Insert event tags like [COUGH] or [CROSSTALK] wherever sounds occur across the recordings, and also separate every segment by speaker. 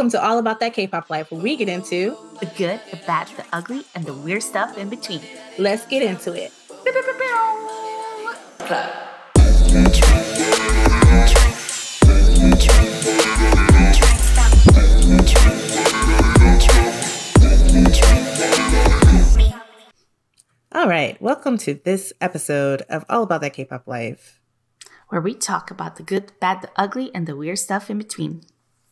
Speaker 1: Welcome to All About That K-Pop Life, where we get into
Speaker 2: the good, the bad, the ugly, and the weird stuff in between.
Speaker 1: Let's get into it. All right, welcome to this episode of All About That K-Pop Life,
Speaker 2: where we talk about the good, the bad, the ugly, and the weird stuff in between.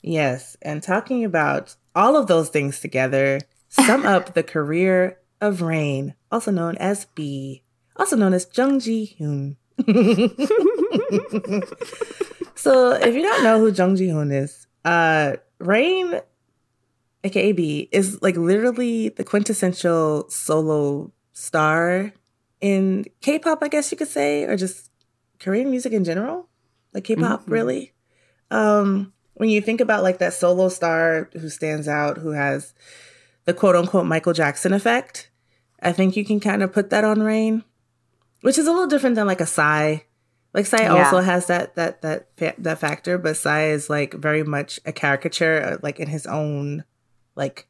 Speaker 1: Yes, and talking about all of those things together sum up the [LAUGHS] career of Rain, also known as B, also known as Jung Ji Hoon. [LAUGHS] so, if you don't know who Jung Ji Hoon is, uh, Rain, aka B, is like literally the quintessential solo star in K-pop, I guess you could say, or just Korean music in general, like K-pop, mm-hmm. really. Um, when you think about like that solo star who stands out, who has the quote unquote Michael Jackson effect, I think you can kind of put that on Rain, which is a little different than like a Psy. Like Psy yeah. also has that that that that factor, but Psy is like very much a caricature, uh, like in his own like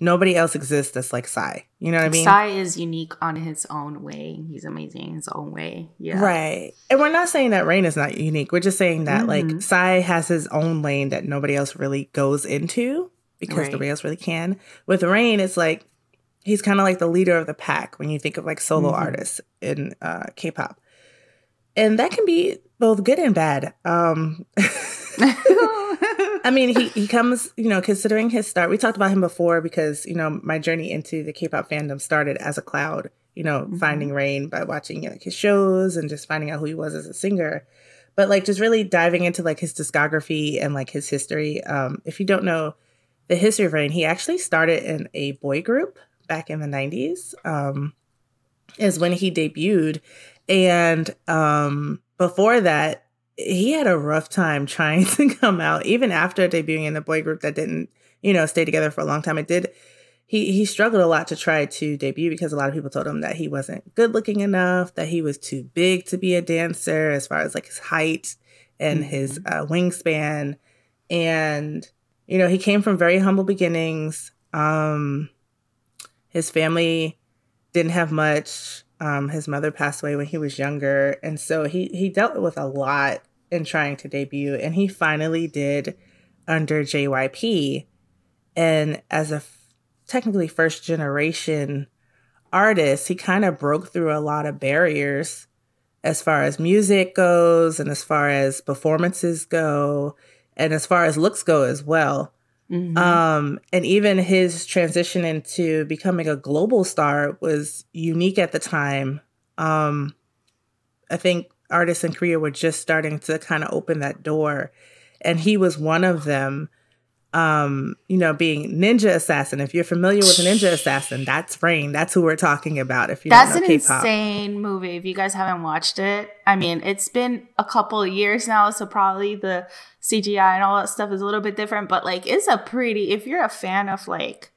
Speaker 1: nobody else exists that's like Psy. You know what I mean?
Speaker 2: Psy is unique on his own way. He's amazing in his own way. Yeah.
Speaker 1: Right. And we're not saying that Rain is not unique. We're just saying that mm-hmm. like Psy has his own lane that nobody else really goes into because right. nobody else really can. With Rain, it's like he's kind of like the leader of the pack when you think of like solo mm-hmm. artists in uh, K-pop. And that can be both good and bad. Um [LAUGHS] [LAUGHS] I mean, he, he comes, you know, considering his start. We talked about him before because, you know, my journey into the K pop fandom started as a cloud, you know, mm-hmm. finding Rain by watching like his shows and just finding out who he was as a singer. But like just really diving into like his discography and like his history. Um, if you don't know the history of Rain, he actually started in a boy group back in the 90s, um, is when he debuted. And um, before that, he had a rough time trying [LAUGHS] to come out, even after debuting in a boy group that didn't, you know, stay together for a long time. It did. He he struggled a lot to try to debut because a lot of people told him that he wasn't good looking enough, that he was too big to be a dancer as far as like his height and mm-hmm. his uh, wingspan, and you know he came from very humble beginnings. Um, his family didn't have much. Um, his mother passed away when he was younger, and so he he dealt with a lot in trying to debut, and he finally did under JYP. And as a f- technically first generation artist, he kind of broke through a lot of barriers as far as music goes, and as far as performances go, and as far as looks go as well. Mm-hmm. Um, and even his transition into becoming a global star was unique at the time. Um, I think artists in Korea were just starting to kind of open that door, and he was one of them. Um, you know, being Ninja Assassin. If you're familiar with Ninja Assassin, that's Rain. That's who we're talking about. If you
Speaker 2: that's
Speaker 1: an
Speaker 2: K-pop. insane movie. If you guys haven't watched it, I mean, it's been a couple of years now, so probably the CGI and all that stuff is a little bit different, but like it's a pretty if you're a fan of like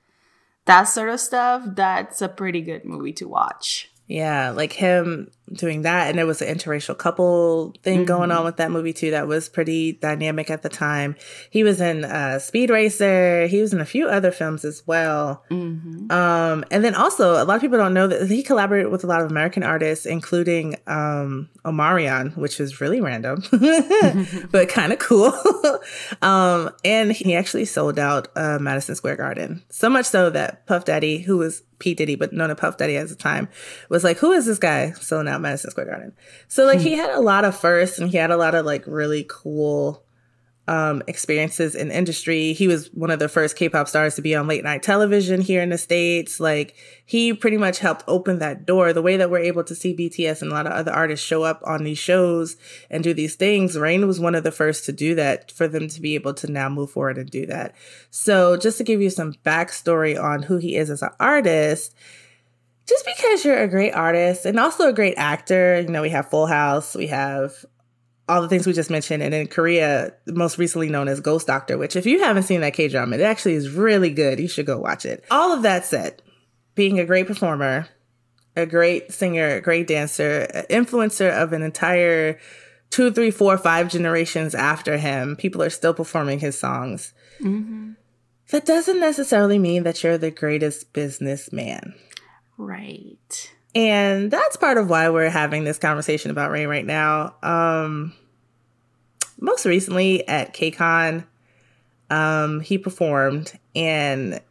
Speaker 2: that sort of stuff, that's a pretty good movie to watch.
Speaker 1: Yeah, like him doing that. And there was an interracial couple thing mm-hmm. going on mm-hmm. with that movie too that was pretty dynamic at the time. He was in uh, Speed Racer. He was in a few other films as well. Mm-hmm. Um, and then also, a lot of people don't know that he collaborated with a lot of American artists, including um, Omarion, which is really random, [LAUGHS] but kind of cool. [LAUGHS] um, and he actually sold out uh, Madison Square Garden. So much so that Puff Daddy, who was P. Diddy, but known as Puff Daddy at the time, was like, Who is this guy? So now Madison Square Garden. So like he had a lot of firsts and he had a lot of like really cool um, experiences in industry. He was one of the first K-pop stars to be on late night television here in the States. Like he pretty much helped open that door. The way that we're able to see BTS and a lot of other artists show up on these shows and do these things, Rain was one of the first to do that for them to be able to now move forward and do that. So just to give you some backstory on who he is as an artist, just because you're a great artist and also a great actor, you know, we have Full House, we have all the things we just mentioned, and in Korea, most recently known as Ghost Doctor, which if you haven't seen that K drama, it actually is really good. You should go watch it. All of that said, being a great performer, a great singer, a great dancer, influencer of an entire two, three, four, five generations after him, people are still performing his songs. Mm-hmm. that doesn't necessarily mean that you're the greatest businessman.
Speaker 2: Right.
Speaker 1: And that's part of why we're having this conversation about Rain right now. Um, most recently at KCON, um, he performed, and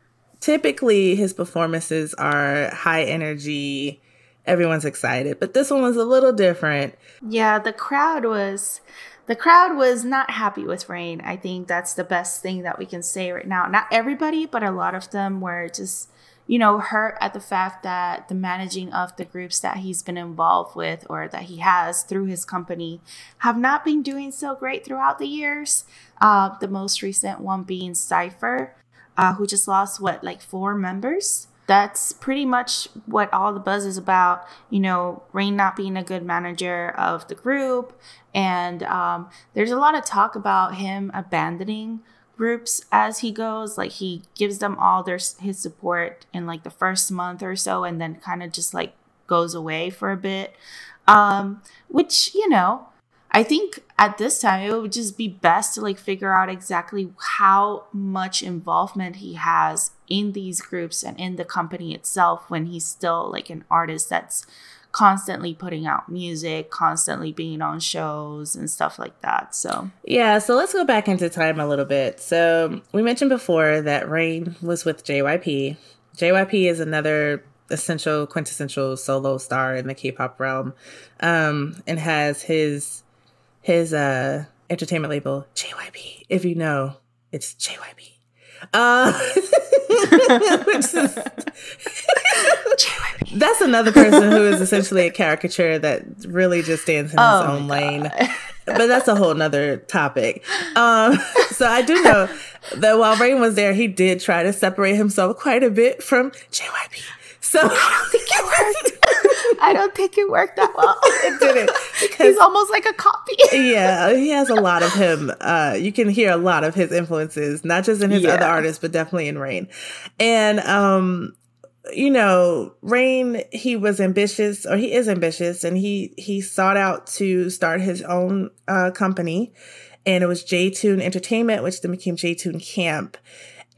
Speaker 1: typically his performances are high energy. Everyone's excited, but this one was a little different.
Speaker 2: Yeah, the crowd was the crowd was not happy with Rain. I think that's the best thing that we can say right now. Not everybody, but a lot of them were just you know, hurt at the fact that the managing of the groups that he's been involved with or that he has through his company have not been doing so great throughout the years. Uh, the most recent one being Cypher, uh, who just lost what, like four members? That's pretty much what all the buzz is about. You know, Rain not being a good manager of the group. And um, there's a lot of talk about him abandoning groups as he goes like he gives them all their his support in like the first month or so and then kind of just like goes away for a bit. Um which you know i think at this time it would just be best to like figure out exactly how much involvement he has in these groups and in the company itself when he's still like an artist that's constantly putting out music, constantly being on shows and stuff like that. So,
Speaker 1: yeah, so let's go back into time a little bit. So, we mentioned before that Rain was with JYP. JYP is another essential, quintessential solo star in the K-pop realm, um, and has his his uh entertainment label JYP. If you know, it's JYP. Uh, [LAUGHS] [LAUGHS] that's another person who is essentially a caricature that really just stands in oh his own lane. [LAUGHS] But that's a whole nother topic. Um, [LAUGHS] so I do know that while Rain was there, he did try to separate himself quite a bit from JYP. So I
Speaker 2: don't think it worked. [LAUGHS] I don't think it worked that well.
Speaker 1: it didn't.
Speaker 2: Because he's almost like a copy.
Speaker 1: yeah, he has a lot of him. Uh, you can hear a lot of his influences, not just in his yeah. other artists, but definitely in Rain. And um, you know, Rain, he was ambitious, or he is ambitious, and he he sought out to start his own uh, company, and it was J Tune Entertainment, which then became J Tune Camp.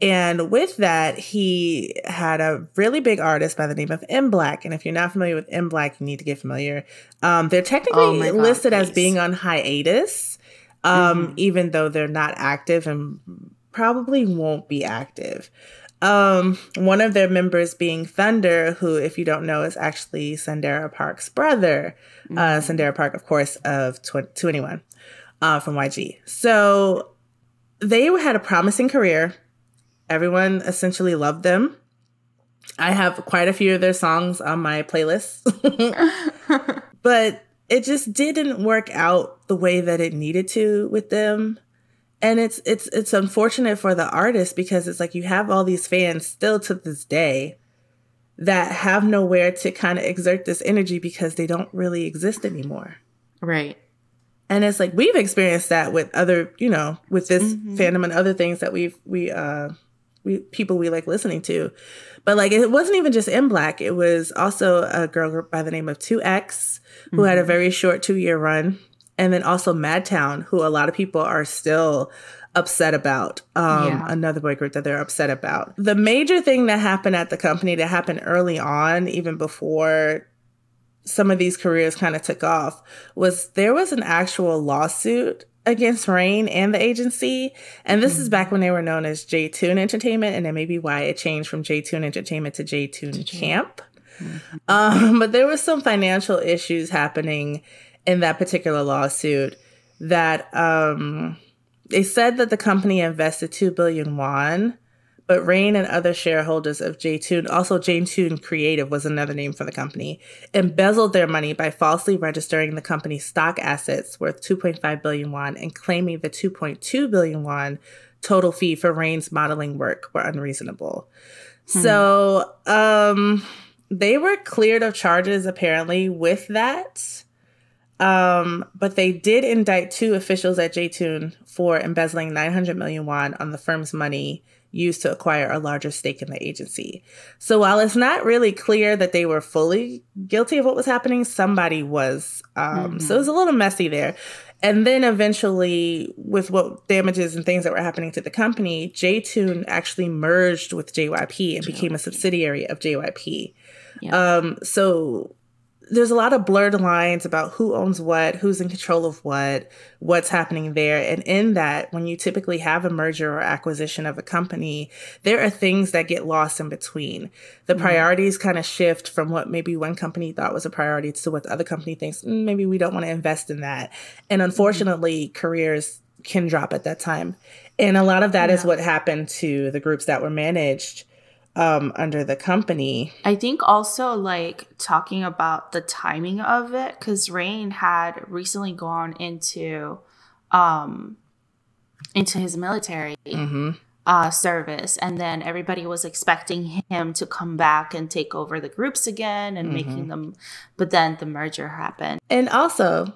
Speaker 1: And with that, he had a really big artist by the name of M Black. And if you're not familiar with M Black, you need to get familiar. Um, they're technically oh God, listed please. as being on hiatus, um, mm-hmm. even though they're not active and probably won't be active. Um, one of their members being Thunder, who, if you don't know, is actually Sandara Park's brother. Uh, mm-hmm. Uh, Sandara Park, of course, of tw- 2NE1 uh, from YG. So they had a promising career Everyone essentially loved them. I have quite a few of their songs on my playlist. [LAUGHS] but it just didn't work out the way that it needed to with them. And it's it's it's unfortunate for the artist because it's like you have all these fans still to this day that have nowhere to kind of exert this energy because they don't really exist anymore.
Speaker 2: Right.
Speaker 1: And it's like we've experienced that with other, you know, with this mm-hmm. fandom and other things that we've we uh we, people we like listening to. But like it wasn't even just M Black It was also a girl group by the name of 2X who mm-hmm. had a mm-hmm. very short two year run. And then also Madtown, who a lot of people are still upset about. Um, yeah. Another boy group that they're upset about. The major thing that happened at the company that happened early on, even before some of these careers kind of took off, was there was an actual lawsuit against Rain and the agency. And this mm-hmm. is back when they were known as J Tune Entertainment, and that may be why it changed from J Tune Entertainment to J Tune Camp. Mm-hmm. Um, but there was some financial issues happening in that particular lawsuit that um, they said that the company invested 2 billion won but Rain and other shareholders of J-Tune, also J-Tune Creative was another name for the company, embezzled their money by falsely registering the company's stock assets worth 2.5 billion won and claiming the 2.2 billion won total fee for Rain's modeling work were unreasonable. Hmm. So, um, they were cleared of charges apparently with that. Um, but they did indict two officials at J-Tune for embezzling 900 million won on the firm's money used to acquire a larger stake in the agency. So while it's not really clear that they were fully guilty of what was happening, somebody was. Um, mm-hmm. So it was a little messy there. And then eventually, with what damages and things that were happening to the company, JTune actually merged with JYP and JYP. became a subsidiary of JYP. Yeah. Um, so there's a lot of blurred lines about who owns what, who's in control of what, what's happening there. And in that, when you typically have a merger or acquisition of a company, there are things that get lost in between. The mm-hmm. priorities kind of shift from what maybe one company thought was a priority to what the other company thinks, mm, maybe we don't want to invest in that. And mm-hmm. unfortunately, mm-hmm. careers can drop at that time. And a lot of that yeah. is what happened to the groups that were managed um, under the company.
Speaker 2: I think also like talking about the timing of it, because Rain had recently gone into um, into his military mm-hmm. uh, service, and then everybody was expecting him to come back and take over the groups again and mm-hmm. making them, but then the merger happened.
Speaker 1: And also,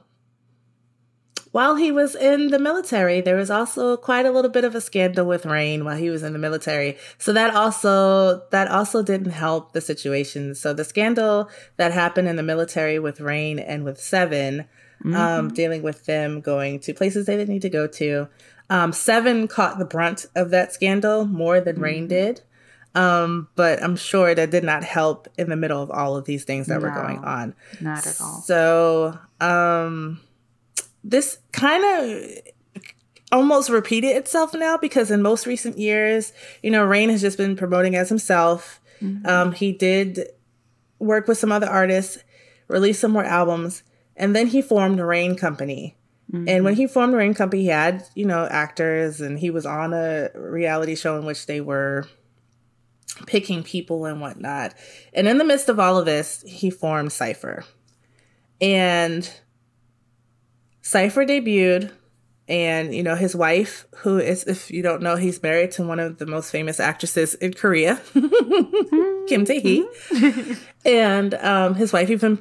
Speaker 1: while he was in the military, there was also quite a little bit of a scandal with Rain while he was in the military. So that also that also didn't help the situation. So the scandal that happened in the military with Rain and with Seven, um, mm-hmm. um, dealing with them going to places they didn't need to go to. Um, Seven caught the brunt of that scandal more than mm-hmm. Rain did. Um, but I'm sure that did not help in the middle of all of these things that no, were going on.
Speaker 2: Not at all.
Speaker 1: So, um, this kind of almost repeated itself now because in most recent years, you know, Rain has just been promoting as himself. Mm-hmm. Um, he did work with some other artists, release some more albums, and then he formed Rain Company. Mm-hmm. And when he formed Rain Company, he had, you know, actors and he was on a reality show in which they were picking people and whatnot. And in the midst of all of this, he formed Cypher. And Cypher debuted, and you know his wife, who is, if you don't know, he's married to one of the most famous actresses in Korea, [LAUGHS] Kim Tae Hee, and um, his wife even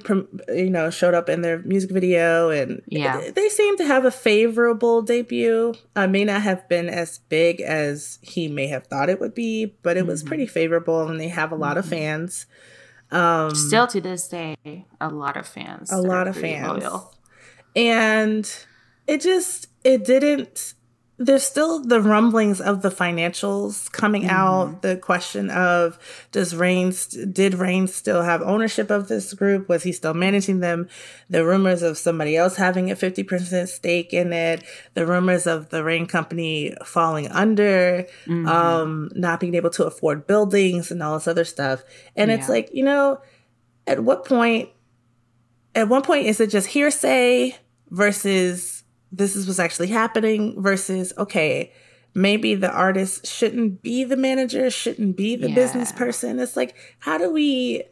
Speaker 1: you know showed up in their music video, and yeah. they seem to have a favorable debut. Uh, may not have been as big as he may have thought it would be, but it mm-hmm. was pretty favorable, and they have a lot mm-hmm. of fans.
Speaker 2: Um, Still to this day, a lot of fans.
Speaker 1: A lot of fans. Loyal and it just it didn't there's still the rumblings of the financials coming mm-hmm. out the question of does rain did rain still have ownership of this group was he still managing them the rumors of somebody else having a 50% stake in it the rumors of the rain company falling under mm-hmm. um not being able to afford buildings and all this other stuff and yeah. it's like you know at what point at one point is it just hearsay versus this is what's actually happening versus okay maybe the artist shouldn't be the manager shouldn't be the yeah. business person it's like how do we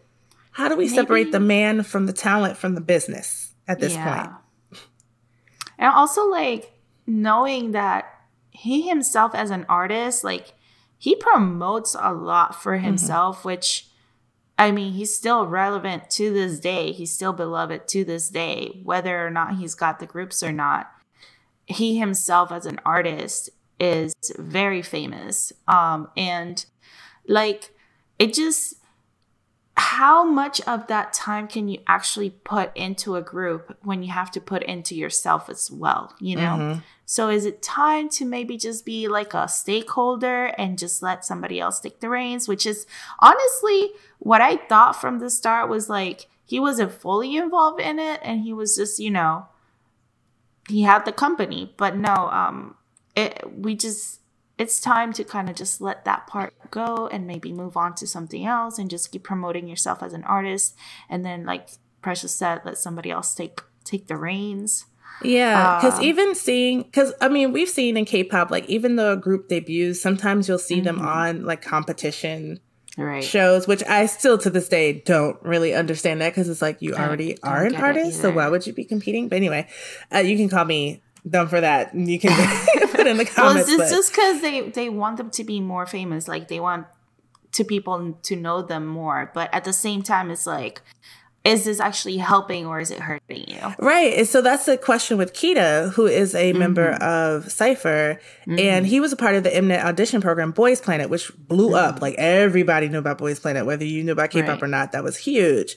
Speaker 1: how do we maybe. separate the man from the talent from the business at this yeah. point
Speaker 2: and also like knowing that he himself as an artist like he promotes a lot for mm-hmm. himself mm-hmm. which I mean, he's still relevant to this day. He's still beloved to this day, whether or not he's got the groups or not. He himself, as an artist, is very famous. Um, and like, it just, how much of that time can you actually put into a group when you have to put into yourself as well, you know? Mm-hmm. So is it time to maybe just be like a stakeholder and just let somebody else take the reins, which is honestly what I thought from the start was like he wasn't fully involved in it and he was just, you know, he had the company, but no, um it we just it's time to kind of just let that part go and maybe move on to something else and just keep promoting yourself as an artist and then like Precious said let somebody else take take the reins.
Speaker 1: Yeah, because um, even seeing, because I mean, we've seen in K-pop, like even though a group debuts, sometimes you'll see mm-hmm. them on like competition right. shows, which I still to this day don't really understand that because it's like you already are an artist, so why would you be competing? But anyway, uh, you can call me dumb for that. You can [LAUGHS] put in the comments.
Speaker 2: well, it's just because they they want them to be more famous, like they want to people to know them more, but at the same time, it's like is this actually helping or is it hurting you?
Speaker 1: Right. So that's the question with Keita, who is a mm-hmm. member of Cypher. Mm-hmm. And he was a part of the Mnet audition program, Boys Planet, which blew mm-hmm. up. Like everybody knew about Boys Planet, whether you knew about K pop right. or not. That was huge.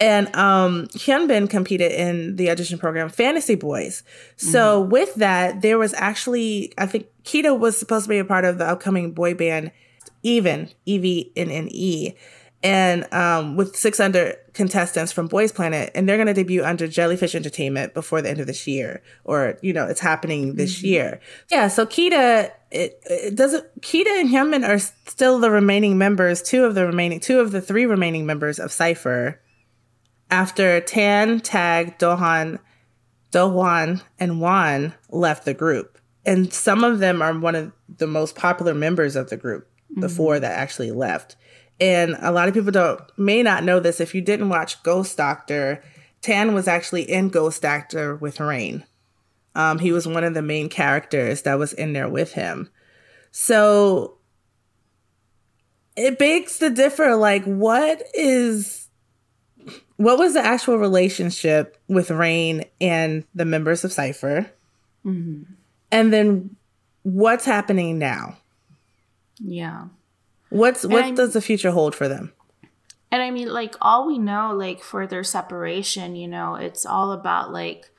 Speaker 1: And um, Hyunbin competed in the audition program Fantasy Boys. So mm-hmm. with that, there was actually, I think Keita was supposed to be a part of the upcoming boy band Even, E V N N E and um, with six under contestants from Boys Planet, and they're going to debut under Jellyfish Entertainment before the end of this year, or you know, it's happening this mm-hmm. year. Yeah, so Keita, it, it doesn't. Keita and Hyunbin are still the remaining members, two of the remaining, two of the three remaining members of Cypher. After Tan, Tag, Dohan, Dohwan, and Wan left the group, and some of them are one of the most popular members of the group, mm-hmm. the four that actually left. And a lot of people don't may not know this. If you didn't watch Ghost Doctor, Tan was actually in Ghost Doctor with Rain. Um, he was one of the main characters that was in there with him. So it begs to differ like what is what was the actual relationship with Rain and the members of Cypher? Mm-hmm. And then what's happening now?
Speaker 2: Yeah.
Speaker 1: What's what does the future hold for them?
Speaker 2: And I mean, like all we know, like for their separation, you know, it's all about like,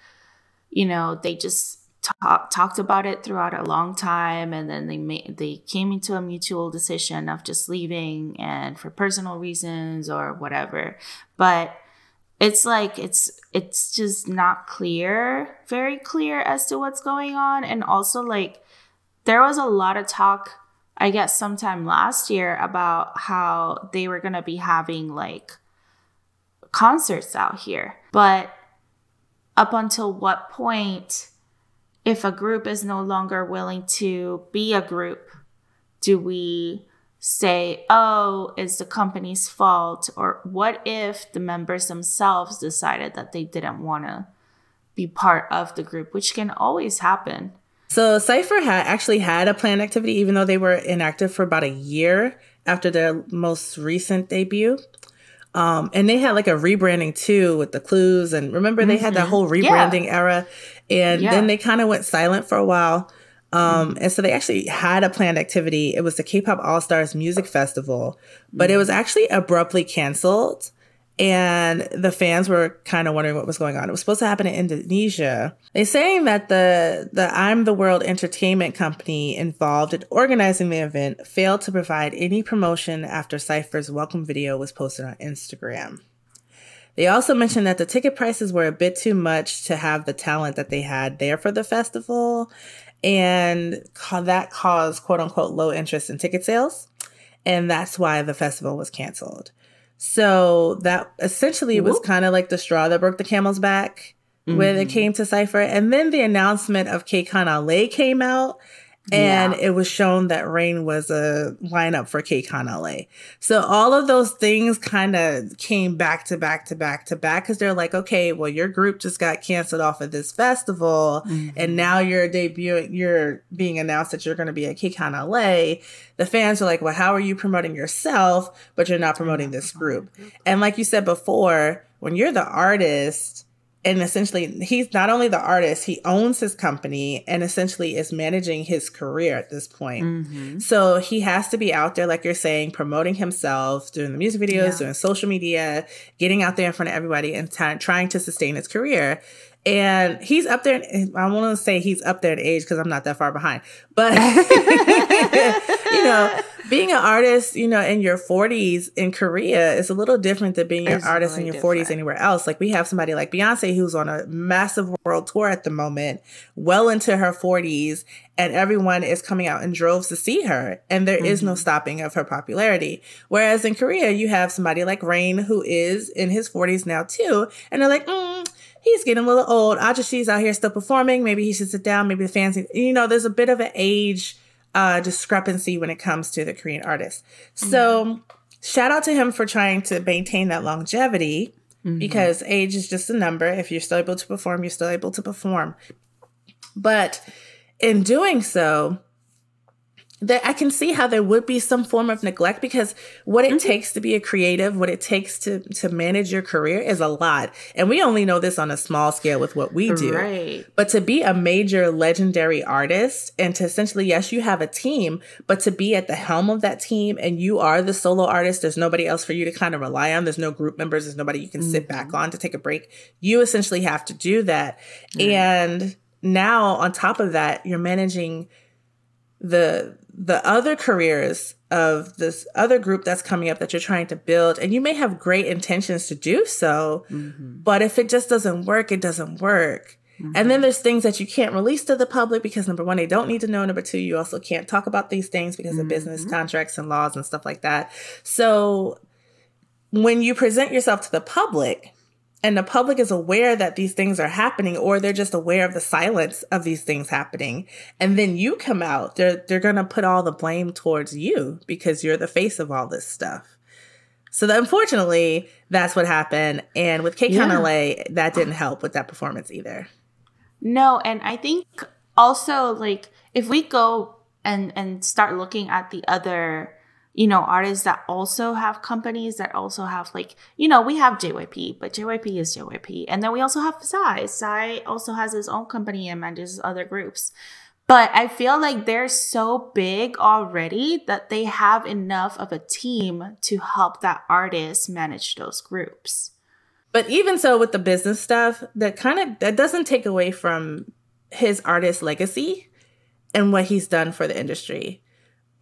Speaker 2: you know, they just talk, talked about it throughout a long time, and then they made they came into a mutual decision of just leaving and for personal reasons or whatever. But it's like it's it's just not clear, very clear as to what's going on, and also like there was a lot of talk I guess sometime last year about how they were going to be having like concerts out here. But up until what point, if a group is no longer willing to be a group, do we say, oh, it's the company's fault? Or what if the members themselves decided that they didn't want to be part of the group, which can always happen?
Speaker 1: So Cypher had actually had a planned activity, even though they were inactive for about a year after their most recent debut. Um, and they had like a rebranding too with the clues. And remember, mm-hmm. they had that mm-hmm. whole rebranding yeah. era. And yeah. then they kind of went silent for a while. Um. And so they actually had a planned activity. It was the K pop All Stars Music Festival, but it was actually abruptly canceled and the fans were kind of wondering what was going on. It was supposed to happen in Indonesia. They're saying that the the I'm the World Entertainment Company involved in organizing the event failed to provide any promotion after Cypher's welcome video was posted on Instagram. They also mentioned that the ticket prices were a bit too much to have the talent that they had there for the festival, and that caused quote unquote low interest in ticket sales. And that's why the festival was canceled. So that essentially Whoop. was kind of like the straw that broke the camel's back mm-hmm. when it mm-hmm. came to Cypher. And then the announcement of KCON LA came out and yeah. it was shown that Rain was a lineup for KCON LA. So all of those things kind of came back to back to back to back because they're like, okay, well, your group just got canceled off of this festival, mm-hmm. and now you're debuting, you're being announced that you're going to be at KCON LA. The fans are like, well, how are you promoting yourself, but you're not promoting this group? And like you said before, when you're the artist, and essentially he's not only the artist he owns his company and essentially is managing his career at this point mm-hmm. so he has to be out there like you're saying promoting himself doing the music videos yeah. doing social media getting out there in front of everybody and t- trying to sustain his career and he's up there. I want to say he's up there in age because I'm not that far behind. But [LAUGHS] [LAUGHS] you know, being an artist, you know, in your 40s in Korea is a little different than being an artist really in your different. 40s anywhere else. Like we have somebody like Beyonce who's on a massive world tour at the moment, well into her 40s, and everyone is coming out in droves to see her, and there mm-hmm. is no mm-hmm. stopping of her popularity. Whereas in Korea, you have somebody like Rain who is in his 40s now too, and they're like, mm, he's getting a little old. Ahjussi's out here still performing. Maybe he should sit down. Maybe the fans, you know, there's a bit of an age uh, discrepancy when it comes to the Korean artist. So mm-hmm. shout out to him for trying to maintain that longevity mm-hmm. because age is just a number. If you're still able to perform, you're still able to perform. But in doing so, that I can see how there would be some form of neglect because what it mm-hmm. takes to be a creative, what it takes to to manage your career is a lot. And we only know this on a small scale with what we do. Right. But to be a major legendary artist and to essentially yes, you have a team, but to be at the helm of that team and you are the solo artist, there's nobody else for you to kind of rely on. There's no group members, there's nobody you can mm-hmm. sit back on to take a break. You essentially have to do that. Mm-hmm. And now on top of that, you're managing the the other careers of this other group that's coming up that you're trying to build and you may have great intentions to do so mm-hmm. but if it just doesn't work it doesn't work mm-hmm. and then there's things that you can't release to the public because number one they don't need to know number two you also can't talk about these things because mm-hmm. of business mm-hmm. contracts and laws and stuff like that so when you present yourself to the public and the public is aware that these things are happening or they're just aware of the silence of these things happening. And then you come out they're they're going to put all the blame towards you because you're the face of all this stuff. So that, unfortunately that's what happened. And with KCON yeah. LA that didn't help with that performance either.
Speaker 2: No and i think also like if we go and and start looking at the other you know, artists that also have companies that also have like, you know, we have JYP, but JYP is JYP. And then we also have Psy. Psy also has his own company and manages other groups. But I feel like they're so big already that they have enough of a team to help that artist manage those groups.
Speaker 1: But even so with the business stuff, that kind of that doesn't take away from his artist legacy and what he's done for the industry.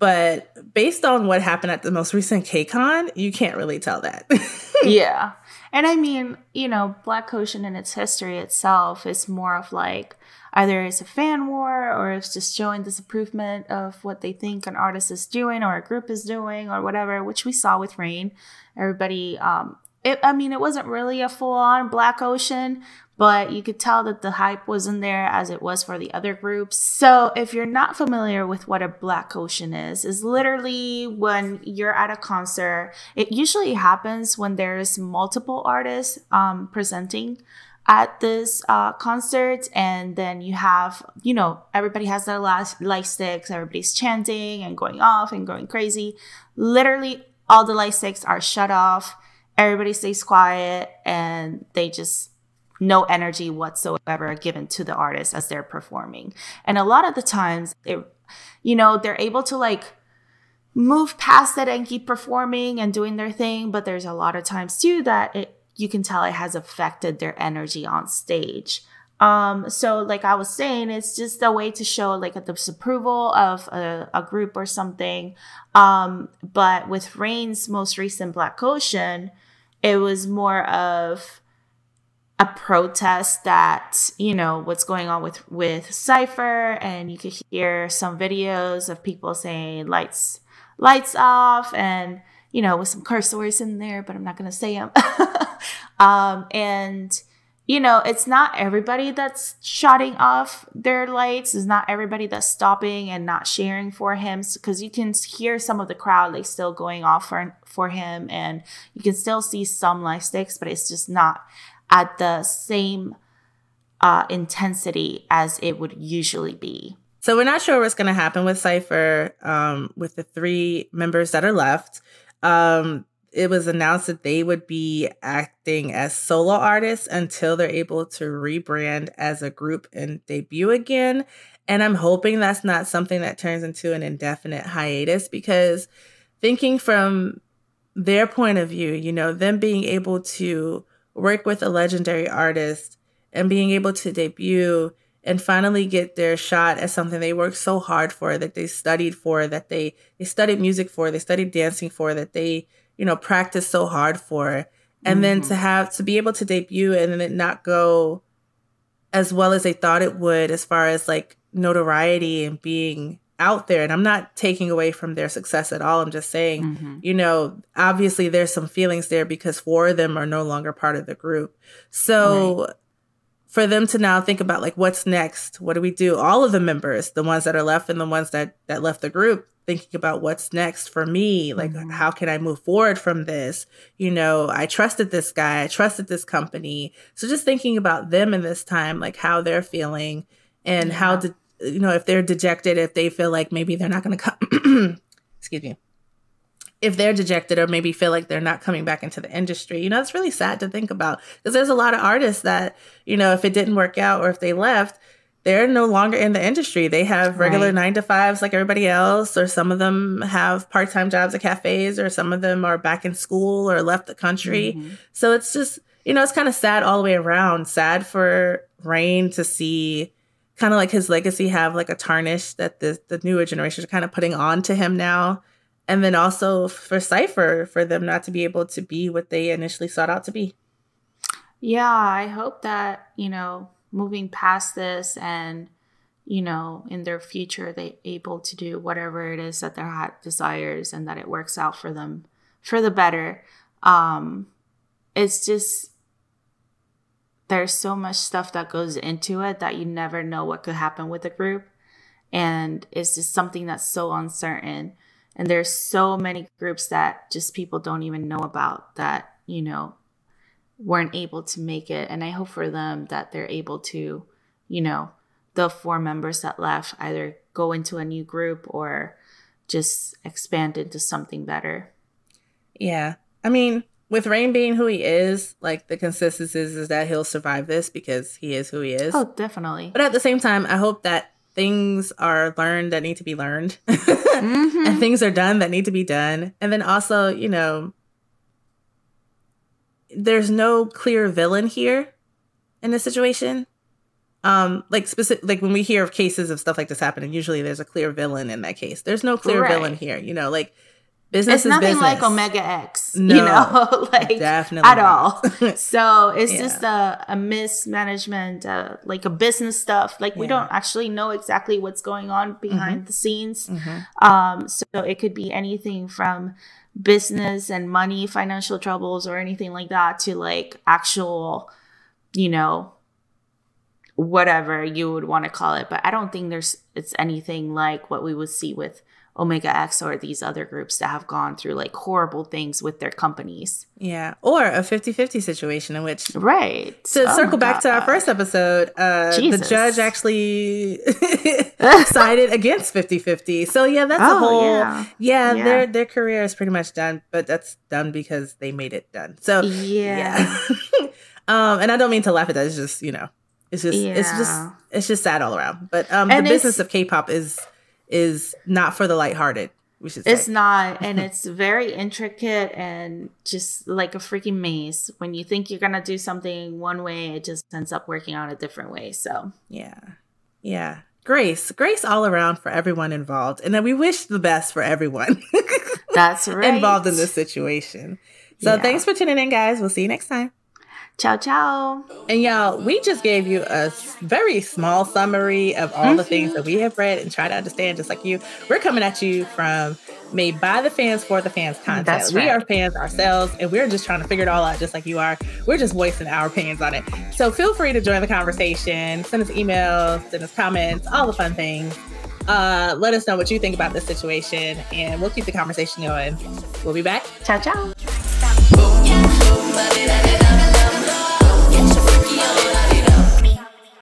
Speaker 1: But based on what happened at the most recent KCON, you can't really tell that. [LAUGHS]
Speaker 2: yeah. And I mean, you know, Black Ocean and its history itself is more of like either it's a fan war or it's just showing disapproval of what they think an artist is doing or a group is doing or whatever, which we saw with Rain. Everybody um it, I mean, it wasn't really a full on Black Ocean, but you could tell that the hype wasn't there as it was for the other groups. So, if you're not familiar with what a Black Ocean is, is literally when you're at a concert. It usually happens when there's multiple artists um, presenting at this uh, concert, and then you have, you know, everybody has their last light sticks, everybody's chanting and going off and going crazy. Literally, all the light sticks are shut off. Everybody stays quiet, and they just no energy whatsoever given to the artist as they're performing. And a lot of the times, it, you know, they're able to like move past that and keep performing and doing their thing. But there's a lot of times too that it, you can tell it has affected their energy on stage. Um, so like I was saying, it's just a way to show like a disapproval of a, a group or something. Um, but with Rain's most recent Black Ocean, it was more of a protest that you know what's going on with with Cypher, and you could hear some videos of people saying lights lights off, and you know with some curse words in there, but I'm not gonna say them. [LAUGHS] um, and you know, it's not everybody that's shutting off their lights. It's not everybody that's stopping and not sharing for him because you can hear some of the crowd like still going off for for him, and you can still see some light sticks, but it's just not at the same uh, intensity as it would usually be.
Speaker 1: So we're not sure what's going to happen with Cypher um, with the three members that are left. Um, it was announced that they would be acting as solo artists until they're able to rebrand as a group and debut again. And I'm hoping that's not something that turns into an indefinite hiatus because thinking from their point of view, you know, them being able to work with a legendary artist and being able to debut and finally get their shot as something they worked so hard for that they studied for that they they studied music for they studied dancing for that they you know practiced so hard for and mm-hmm. then to have to be able to debut and then it not go as well as they thought it would as far as like notoriety and being out there and i'm not taking away from their success at all i'm just saying mm-hmm. you know obviously there's some feelings there because four of them are no longer part of the group so right. for them to now think about like what's next what do we do all of the members the ones that are left and the ones that that left the group thinking about what's next for me like mm-hmm. how can i move forward from this you know i trusted this guy i trusted this company so just thinking about them in this time like how they're feeling and yeah. how to you know, if they're dejected, if they feel like maybe they're not going to come, [CLEARS THROAT] excuse me, if they're dejected or maybe feel like they're not coming back into the industry. You know, it's really sad to think about because there's a lot of artists that, you know, if it didn't work out or if they left, they're no longer in the industry. They have regular right. nine to fives like everybody else, or some of them have part time jobs at cafes, or some of them are back in school or left the country. Mm-hmm. So it's just, you know, it's kind of sad all the way around. Sad for Rain to see kind of like his legacy have like a tarnish that the, the newer generations are kind of putting on to him now and then also for Cypher for them not to be able to be what they initially sought out to be.
Speaker 2: Yeah, I hope that, you know, moving past this and you know, in their future they able to do whatever it is that their heart desires and that it works out for them for the better. Um it's just there's so much stuff that goes into it that you never know what could happen with a group. And it's just something that's so uncertain. And there's so many groups that just people don't even know about that you know weren't able to make it. And i hope for them that they're able to you know the four members that left either go into a new group or just expand into something better.
Speaker 1: Yeah. I mean with rain being who he is like the consensus is, is that he'll survive this because he is who he is.
Speaker 2: Oh definitely.
Speaker 1: But at the same time i hope that things are learned that need to be learned. [LAUGHS] Mm-hmm. and things are done that need to be done. And then also you know there's no clear villain here in this situation. Um like specific like when we hear of cases of stuff like this happening usually there's a clear villain in that case. There's no clear right. villain here you know like
Speaker 2: business it's nothing business. like Omega X, [LAUGHS] no, you know, [LAUGHS] like definitely at all. [LAUGHS] so it's yeah. just a, a mismanagement, uh, like a business stuff. Like yeah. we don't actually know exactly what's going on behind mm-hmm. the scenes. Mm-hmm. Um, so it could be anything from business and money, financial troubles, or anything like that, to like actual, you know, whatever you would want to call it. But I don't think there's it's anything like what we would see with Omega X or these other groups that have gone through like horrible things with their companies.
Speaker 1: Yeah. Or a 50-50 situation in which
Speaker 2: Right.
Speaker 1: To oh circle back to our first episode, uh the judge actually [LAUGHS] [LAUGHS] sided against 50-50. So yeah, that's oh, a whole yeah. Yeah, yeah, their their career is pretty much done, but that's done because they made it done. So yeah. yeah. [LAUGHS] um and I don't mean to laugh at that. It's just, you know, it's just it's just it's just sad all around. But um and the business of K-pop is is not for the lighthearted. We should
Speaker 2: It's not, and [LAUGHS] it's very intricate and just like a freaking maze. When you think you're gonna do something one way, it just ends up working out a different way. So
Speaker 1: yeah, yeah. Grace, grace all around for everyone involved, and then we wish the best for everyone. [LAUGHS]
Speaker 2: That's right.
Speaker 1: involved in this situation. So yeah. thanks for tuning in, guys. We'll see you next time.
Speaker 2: Ciao, ciao.
Speaker 1: And y'all, we just gave you a very small summary of all mm-hmm. the things that we have read and try to understand, just like you. We're coming at you from made by the fans for the fans content. That's right. We are fans ourselves, and we're just trying to figure it all out, just like you are. We're just voicing our opinions on it. So feel free to join the conversation. Send us emails, send us comments, all the fun things. Uh, let us know what you think about this situation, and we'll keep the conversation going. We'll be back.
Speaker 2: Ciao, ciao. Yeah.